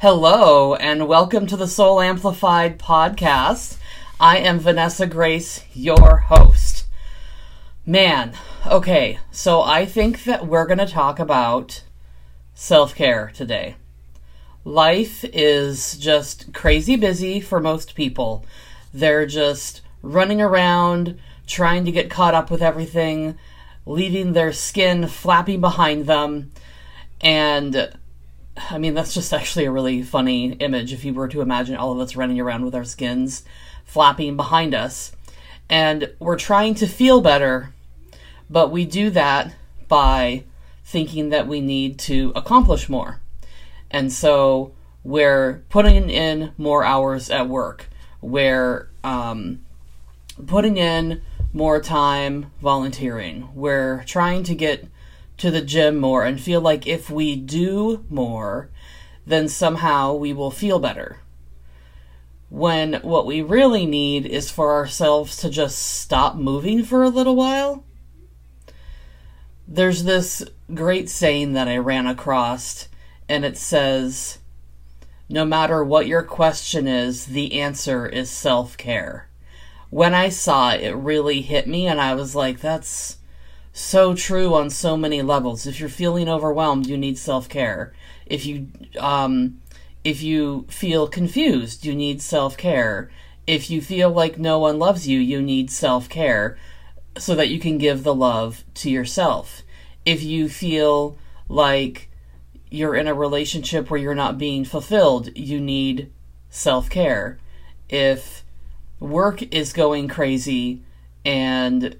Hello, and welcome to the Soul Amplified podcast. I am Vanessa Grace, your host. Man, okay, so I think that we're going to talk about self care today. Life is just crazy busy for most people. They're just running around, trying to get caught up with everything, leaving their skin flapping behind them, and I mean, that's just actually a really funny image if you were to imagine all of us running around with our skins flapping behind us. And we're trying to feel better, but we do that by thinking that we need to accomplish more. And so we're putting in more hours at work. We're um, putting in more time volunteering. We're trying to get to the gym more and feel like if we do more, then somehow we will feel better. When what we really need is for ourselves to just stop moving for a little while. There's this great saying that I ran across, and it says, No matter what your question is, the answer is self care. When I saw it, it really hit me, and I was like, That's so true on so many levels. If you're feeling overwhelmed, you need self care. If you um, if you feel confused, you need self care. If you feel like no one loves you, you need self care so that you can give the love to yourself. If you feel like you're in a relationship where you're not being fulfilled, you need self care. If work is going crazy and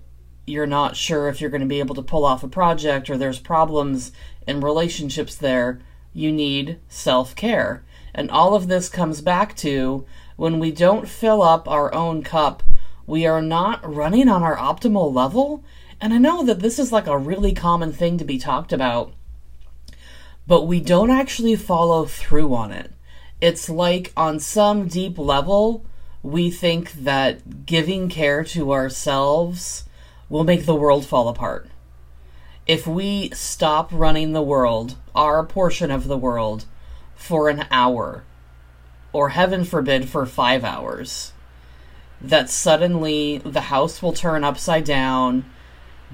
you're not sure if you're going to be able to pull off a project or there's problems in relationships there, you need self care. And all of this comes back to when we don't fill up our own cup, we are not running on our optimal level. And I know that this is like a really common thing to be talked about, but we don't actually follow through on it. It's like on some deep level, we think that giving care to ourselves will make the world fall apart. If we stop running the world, our portion of the world, for an hour, or heaven forbid, for five hours, that suddenly the house will turn upside down,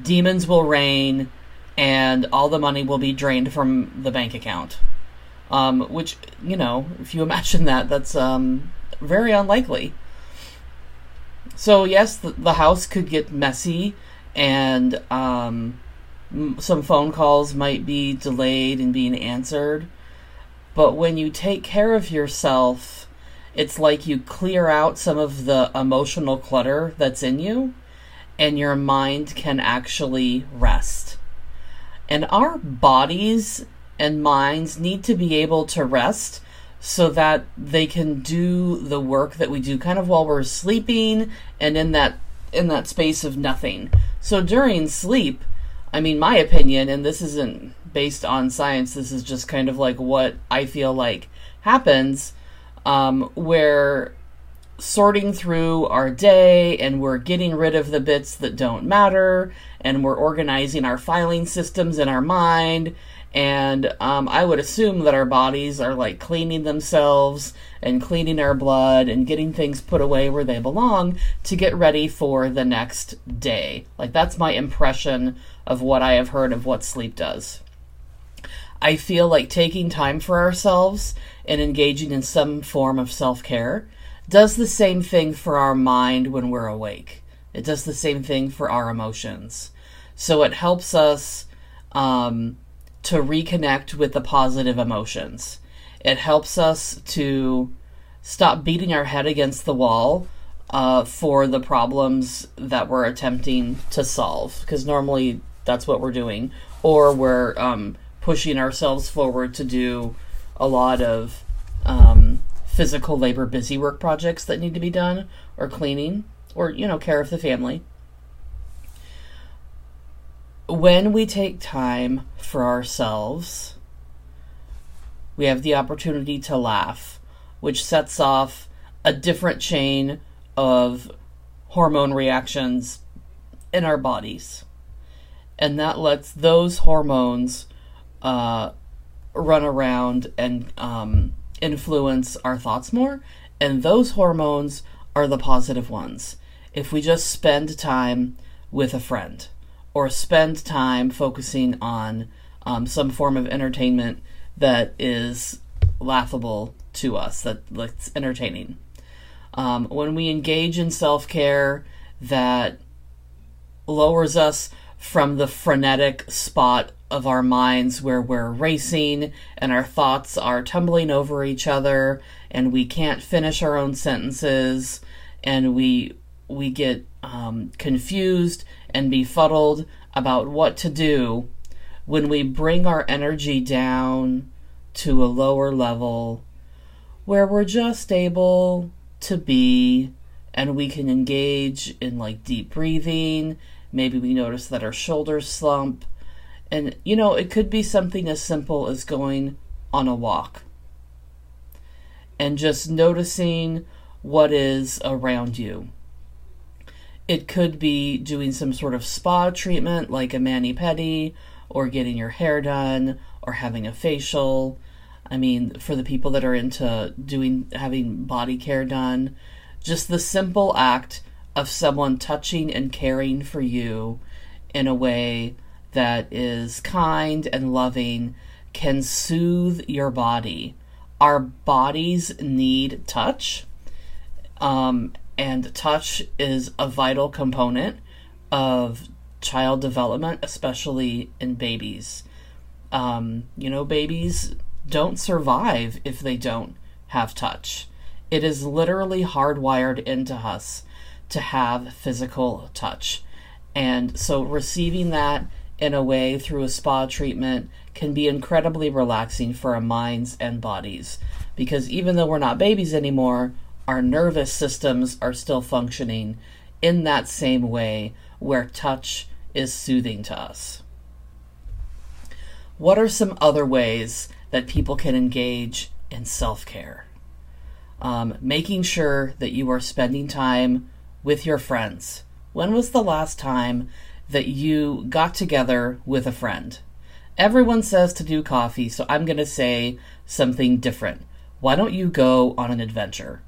demons will reign, and all the money will be drained from the bank account. Um, which, you know, if you imagine that, that's um, very unlikely. So yes, the, the house could get messy, and um, m- some phone calls might be delayed in being answered. But when you take care of yourself, it's like you clear out some of the emotional clutter that's in you, and your mind can actually rest. And our bodies and minds need to be able to rest so that they can do the work that we do kind of while we're sleeping and in that in that space of nothing. So during sleep, I mean my opinion and this isn't based on science, this is just kind of like what I feel like happens um, where sorting through our day and we're getting rid of the bits that don't matter and we're organizing our filing systems in our mind and um, I would assume that our bodies are like cleaning themselves and cleaning our blood and getting things put away where they belong to get ready for the next day. Like, that's my impression of what I have heard of what sleep does. I feel like taking time for ourselves and engaging in some form of self care does the same thing for our mind when we're awake. It does the same thing for our emotions. So it helps us. Um, to reconnect with the positive emotions. It helps us to stop beating our head against the wall uh, for the problems that we're attempting to solve, because normally that's what we're doing, or we're um, pushing ourselves forward to do a lot of um, physical labor busy work projects that need to be done or cleaning or you know care of the family when we take time for ourselves we have the opportunity to laugh which sets off a different chain of hormone reactions in our bodies and that lets those hormones uh, run around and um, influence our thoughts more, and those hormones are the positive ones. If we just spend time with a friend or spend time focusing on um, some form of entertainment that is laughable to us, that that's entertaining. Um, when we engage in self care that lowers us from the frenetic spot of our minds where we're racing and our thoughts are tumbling over each other and we can't finish our own sentences and we we get um, confused and befuddled about what to do when we bring our energy down to a lower level where we're just able to be and we can engage in like deep breathing Maybe we notice that our shoulders slump. And, you know, it could be something as simple as going on a walk and just noticing what is around you. It could be doing some sort of spa treatment like a mani pedi or getting your hair done or having a facial. I mean, for the people that are into doing having body care done, just the simple act of someone touching and caring for you in a way that is kind and loving can soothe your body. Our bodies need touch, um, and touch is a vital component of child development, especially in babies. Um, you know, babies don't survive if they don't have touch. It is literally hardwired into us to have physical touch. And so receiving that in a way through a spa treatment can be incredibly relaxing for our minds and bodies. Because even though we're not babies anymore, our nervous systems are still functioning in that same way where touch is soothing to us. What are some other ways that people can engage in self care? Um, making sure that you are spending time with your friends. When was the last time that you got together with a friend? Everyone says to do coffee, so I'm going to say something different. Why don't you go on an adventure?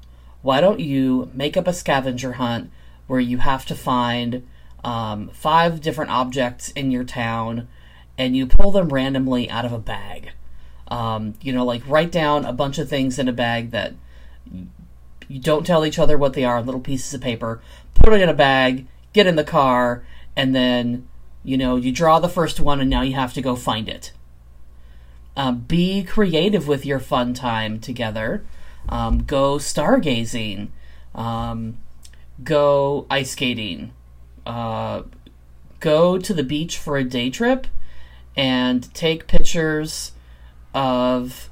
Why don't you make up a scavenger hunt where you have to find um, five different objects in your town and you pull them randomly out of a bag? Um, you know, like write down a bunch of things in a bag that you don't tell each other what they are, little pieces of paper. Put it in a bag, get in the car, and then, you know, you draw the first one and now you have to go find it. Um, be creative with your fun time together. Um, go stargazing. Um, go ice skating. Uh, go to the beach for a day trip and take pictures of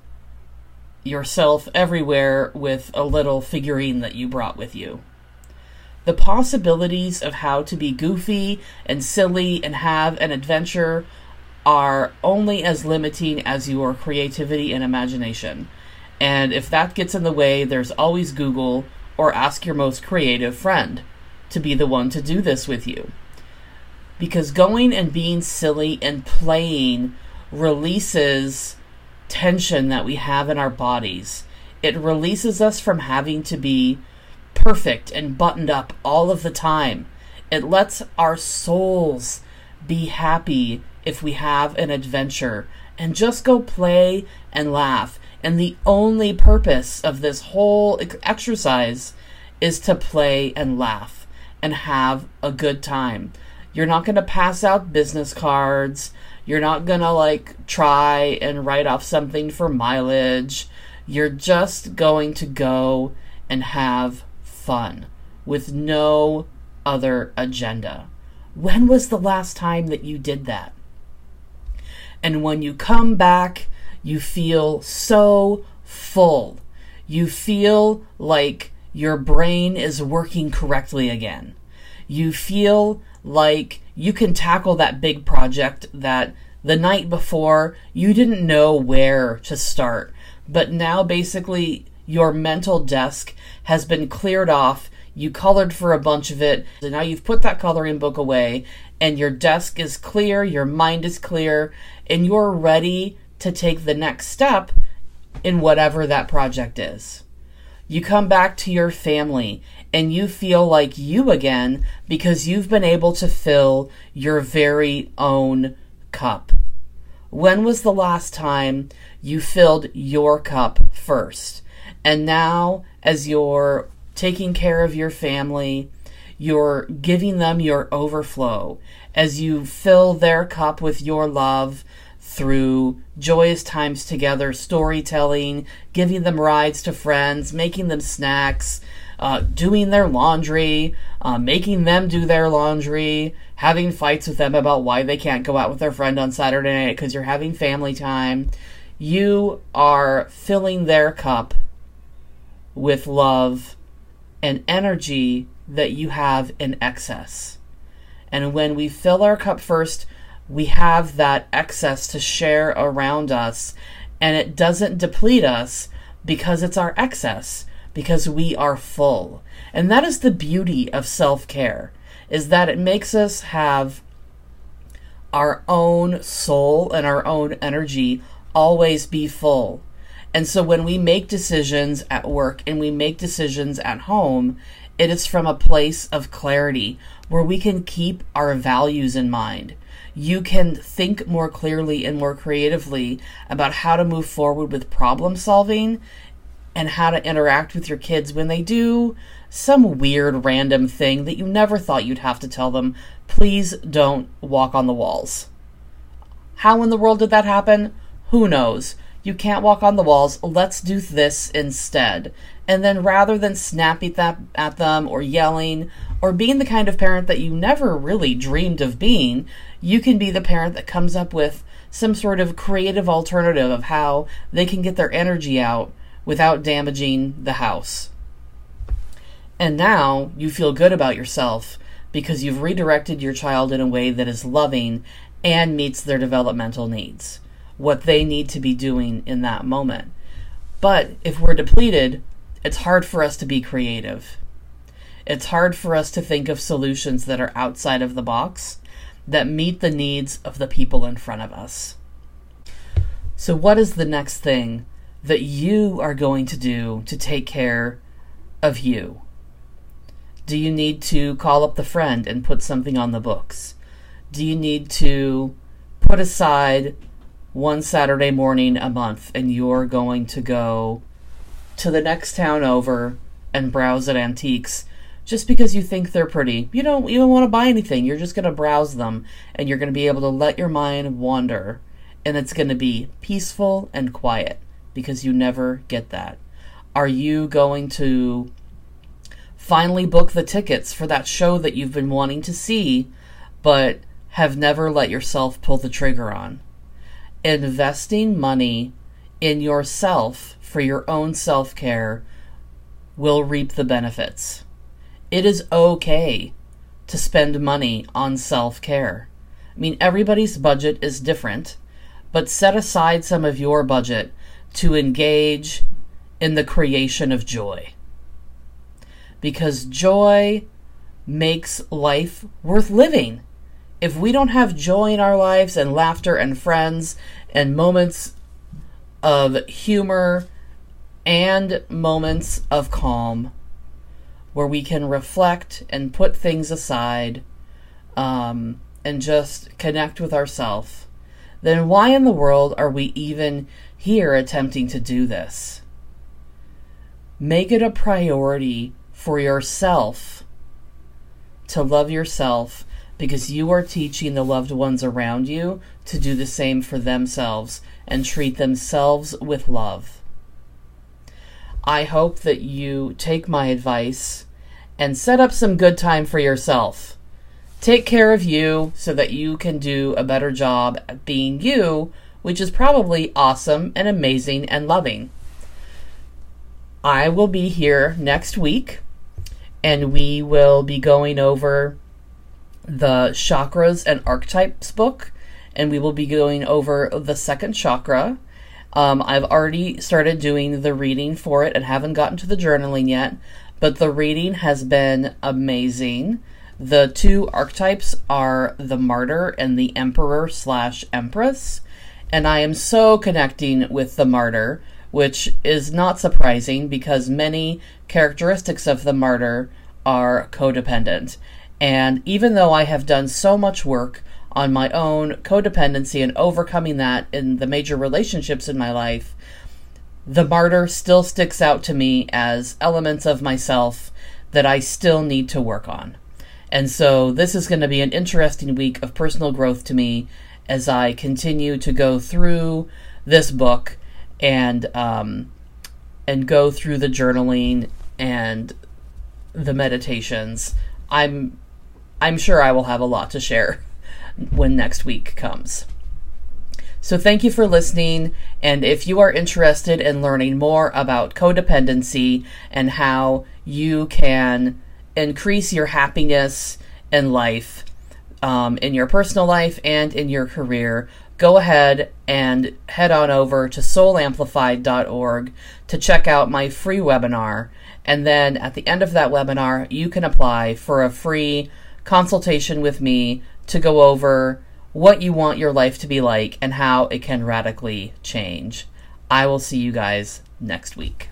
yourself everywhere with a little figurine that you brought with you. The possibilities of how to be goofy and silly and have an adventure are only as limiting as your creativity and imagination. And if that gets in the way, there's always Google or ask your most creative friend to be the one to do this with you. Because going and being silly and playing releases tension that we have in our bodies. It releases us from having to be perfect and buttoned up all of the time. It lets our souls be happy if we have an adventure and just go play and laugh. And the only purpose of this whole exercise is to play and laugh and have a good time. You're not going to pass out business cards. You're not gonna like try and write off something for mileage. You're just going to go and have fun with no other agenda. When was the last time that you did that? And when you come back, you feel so full. You feel like your brain is working correctly again. You feel like you can tackle that big project that the night before you didn't know where to start. But now basically your mental desk has been cleared off. You colored for a bunch of it. And now you've put that coloring book away and your desk is clear, your mind is clear, and you're ready to take the next step in whatever that project is. You come back to your family and you feel like you again because you've been able to fill your very own cup. When was the last time you filled your cup first? And now, as you're taking care of your family, you're giving them your overflow as you fill their cup with your love through joyous times together, storytelling, giving them rides to friends, making them snacks, uh, doing their laundry, uh, making them do their laundry, having fights with them about why they can't go out with their friend on Saturday night because you're having family time. You are filling their cup with love and energy that you have in excess. And when we fill our cup first, we have that excess to share around us, and it doesn't deplete us because it's our excess, because we are full. And that is the beauty of self care, is that it makes us have our own soul and our own energy always be full. And so when we make decisions at work and we make decisions at home, it is from a place of clarity where we can keep our values in mind. You can think more clearly and more creatively about how to move forward with problem solving and how to interact with your kids when they do some weird random thing that you never thought you'd have to tell them. Please don't walk on the walls. How in the world did that happen? Who knows? You can't walk on the walls. Let's do this instead. And then rather than snapping that at them or yelling or being the kind of parent that you never really dreamed of being, you can be the parent that comes up with some sort of creative alternative of how they can get their energy out without damaging the house. And now you feel good about yourself because you've redirected your child in a way that is loving and meets their developmental needs what they need to be doing in that moment. But if we're depleted, it's hard for us to be creative. It's hard for us to think of solutions that are outside of the box that meet the needs of the people in front of us. So, what is the next thing that you are going to do to take care of you? Do you need to call up the friend and put something on the books? Do you need to put aside one Saturday morning a month and you're going to go to the next town over and browse at antiques just because you think they're pretty. You don't even want to buy anything. You're just going to browse them and you're going to be able to let your mind wander. And it's going to be peaceful and quiet because you never get that. Are you going to finally book the tickets for that show that you've been wanting to see but have never let yourself pull the trigger on? investing money in yourself for your own self care will reap the benefits. It is okay to spend money on self care. I mean, everybody's budget is different, but set aside some of your budget to engage in the creation of joy. Because joy makes life worth living if we don't have joy in our lives and laughter and friends and moments of humor and moments of calm where we can reflect and put things aside um, and just connect with ourselves, then why in the world are we even here attempting to do this? Make it a priority for yourself to love yourself because you are teaching the loved ones around you to do the same for themselves and treat themselves with love. I hope that you take my advice and set up some good time for yourself. Take care of you so that you can do a better job at being you, which is probably awesome and amazing and loving. I will be here next week and we will be going over the chakras and archetypes book and we will be going over the second chakra. Um, I've already started doing the reading for it and haven't gotten to the journaling yet, but the reading has been amazing. The two archetypes are the martyr and the emperor slash empress, and I am so connecting with the martyr, which is not surprising because many characteristics of the martyr are codependent. And even though I have done so much work on my own codependency and overcoming that in the major relationships in my life, the martyr still sticks out to me as elements of myself that I still need to work on. And so this is going to be an interesting week of personal growth to me as I continue to go through this book and um, and go through the journaling and the meditations. I'm I'm sure I will have a lot to share when next week comes. So, thank you for listening. And if you are interested in learning more about codependency and how you can increase your happiness in life, um, in your personal life and in your career, go ahead and head on over to soulamplified.org to check out my free webinar. And then at the end of that webinar, you can apply for a free consultation with me to go over what you want your life to be like and how it can radically change. I will see you guys next week.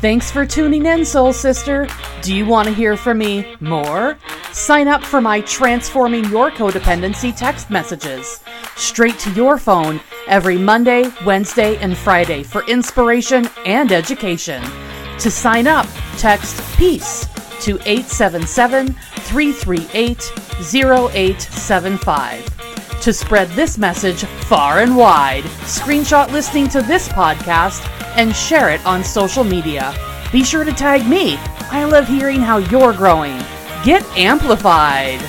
Thanks for tuning in, Soul Sister. Do you want to hear from me more? Sign up for my Transforming Your Codependency text messages straight to your phone every Monday, Wednesday, and Friday for inspiration and education. To sign up, text PEACE to 877 338 0875. To spread this message far and wide, screenshot listening to this podcast and share it on social media. Be sure to tag me. I love hearing how you're growing. Get amplified.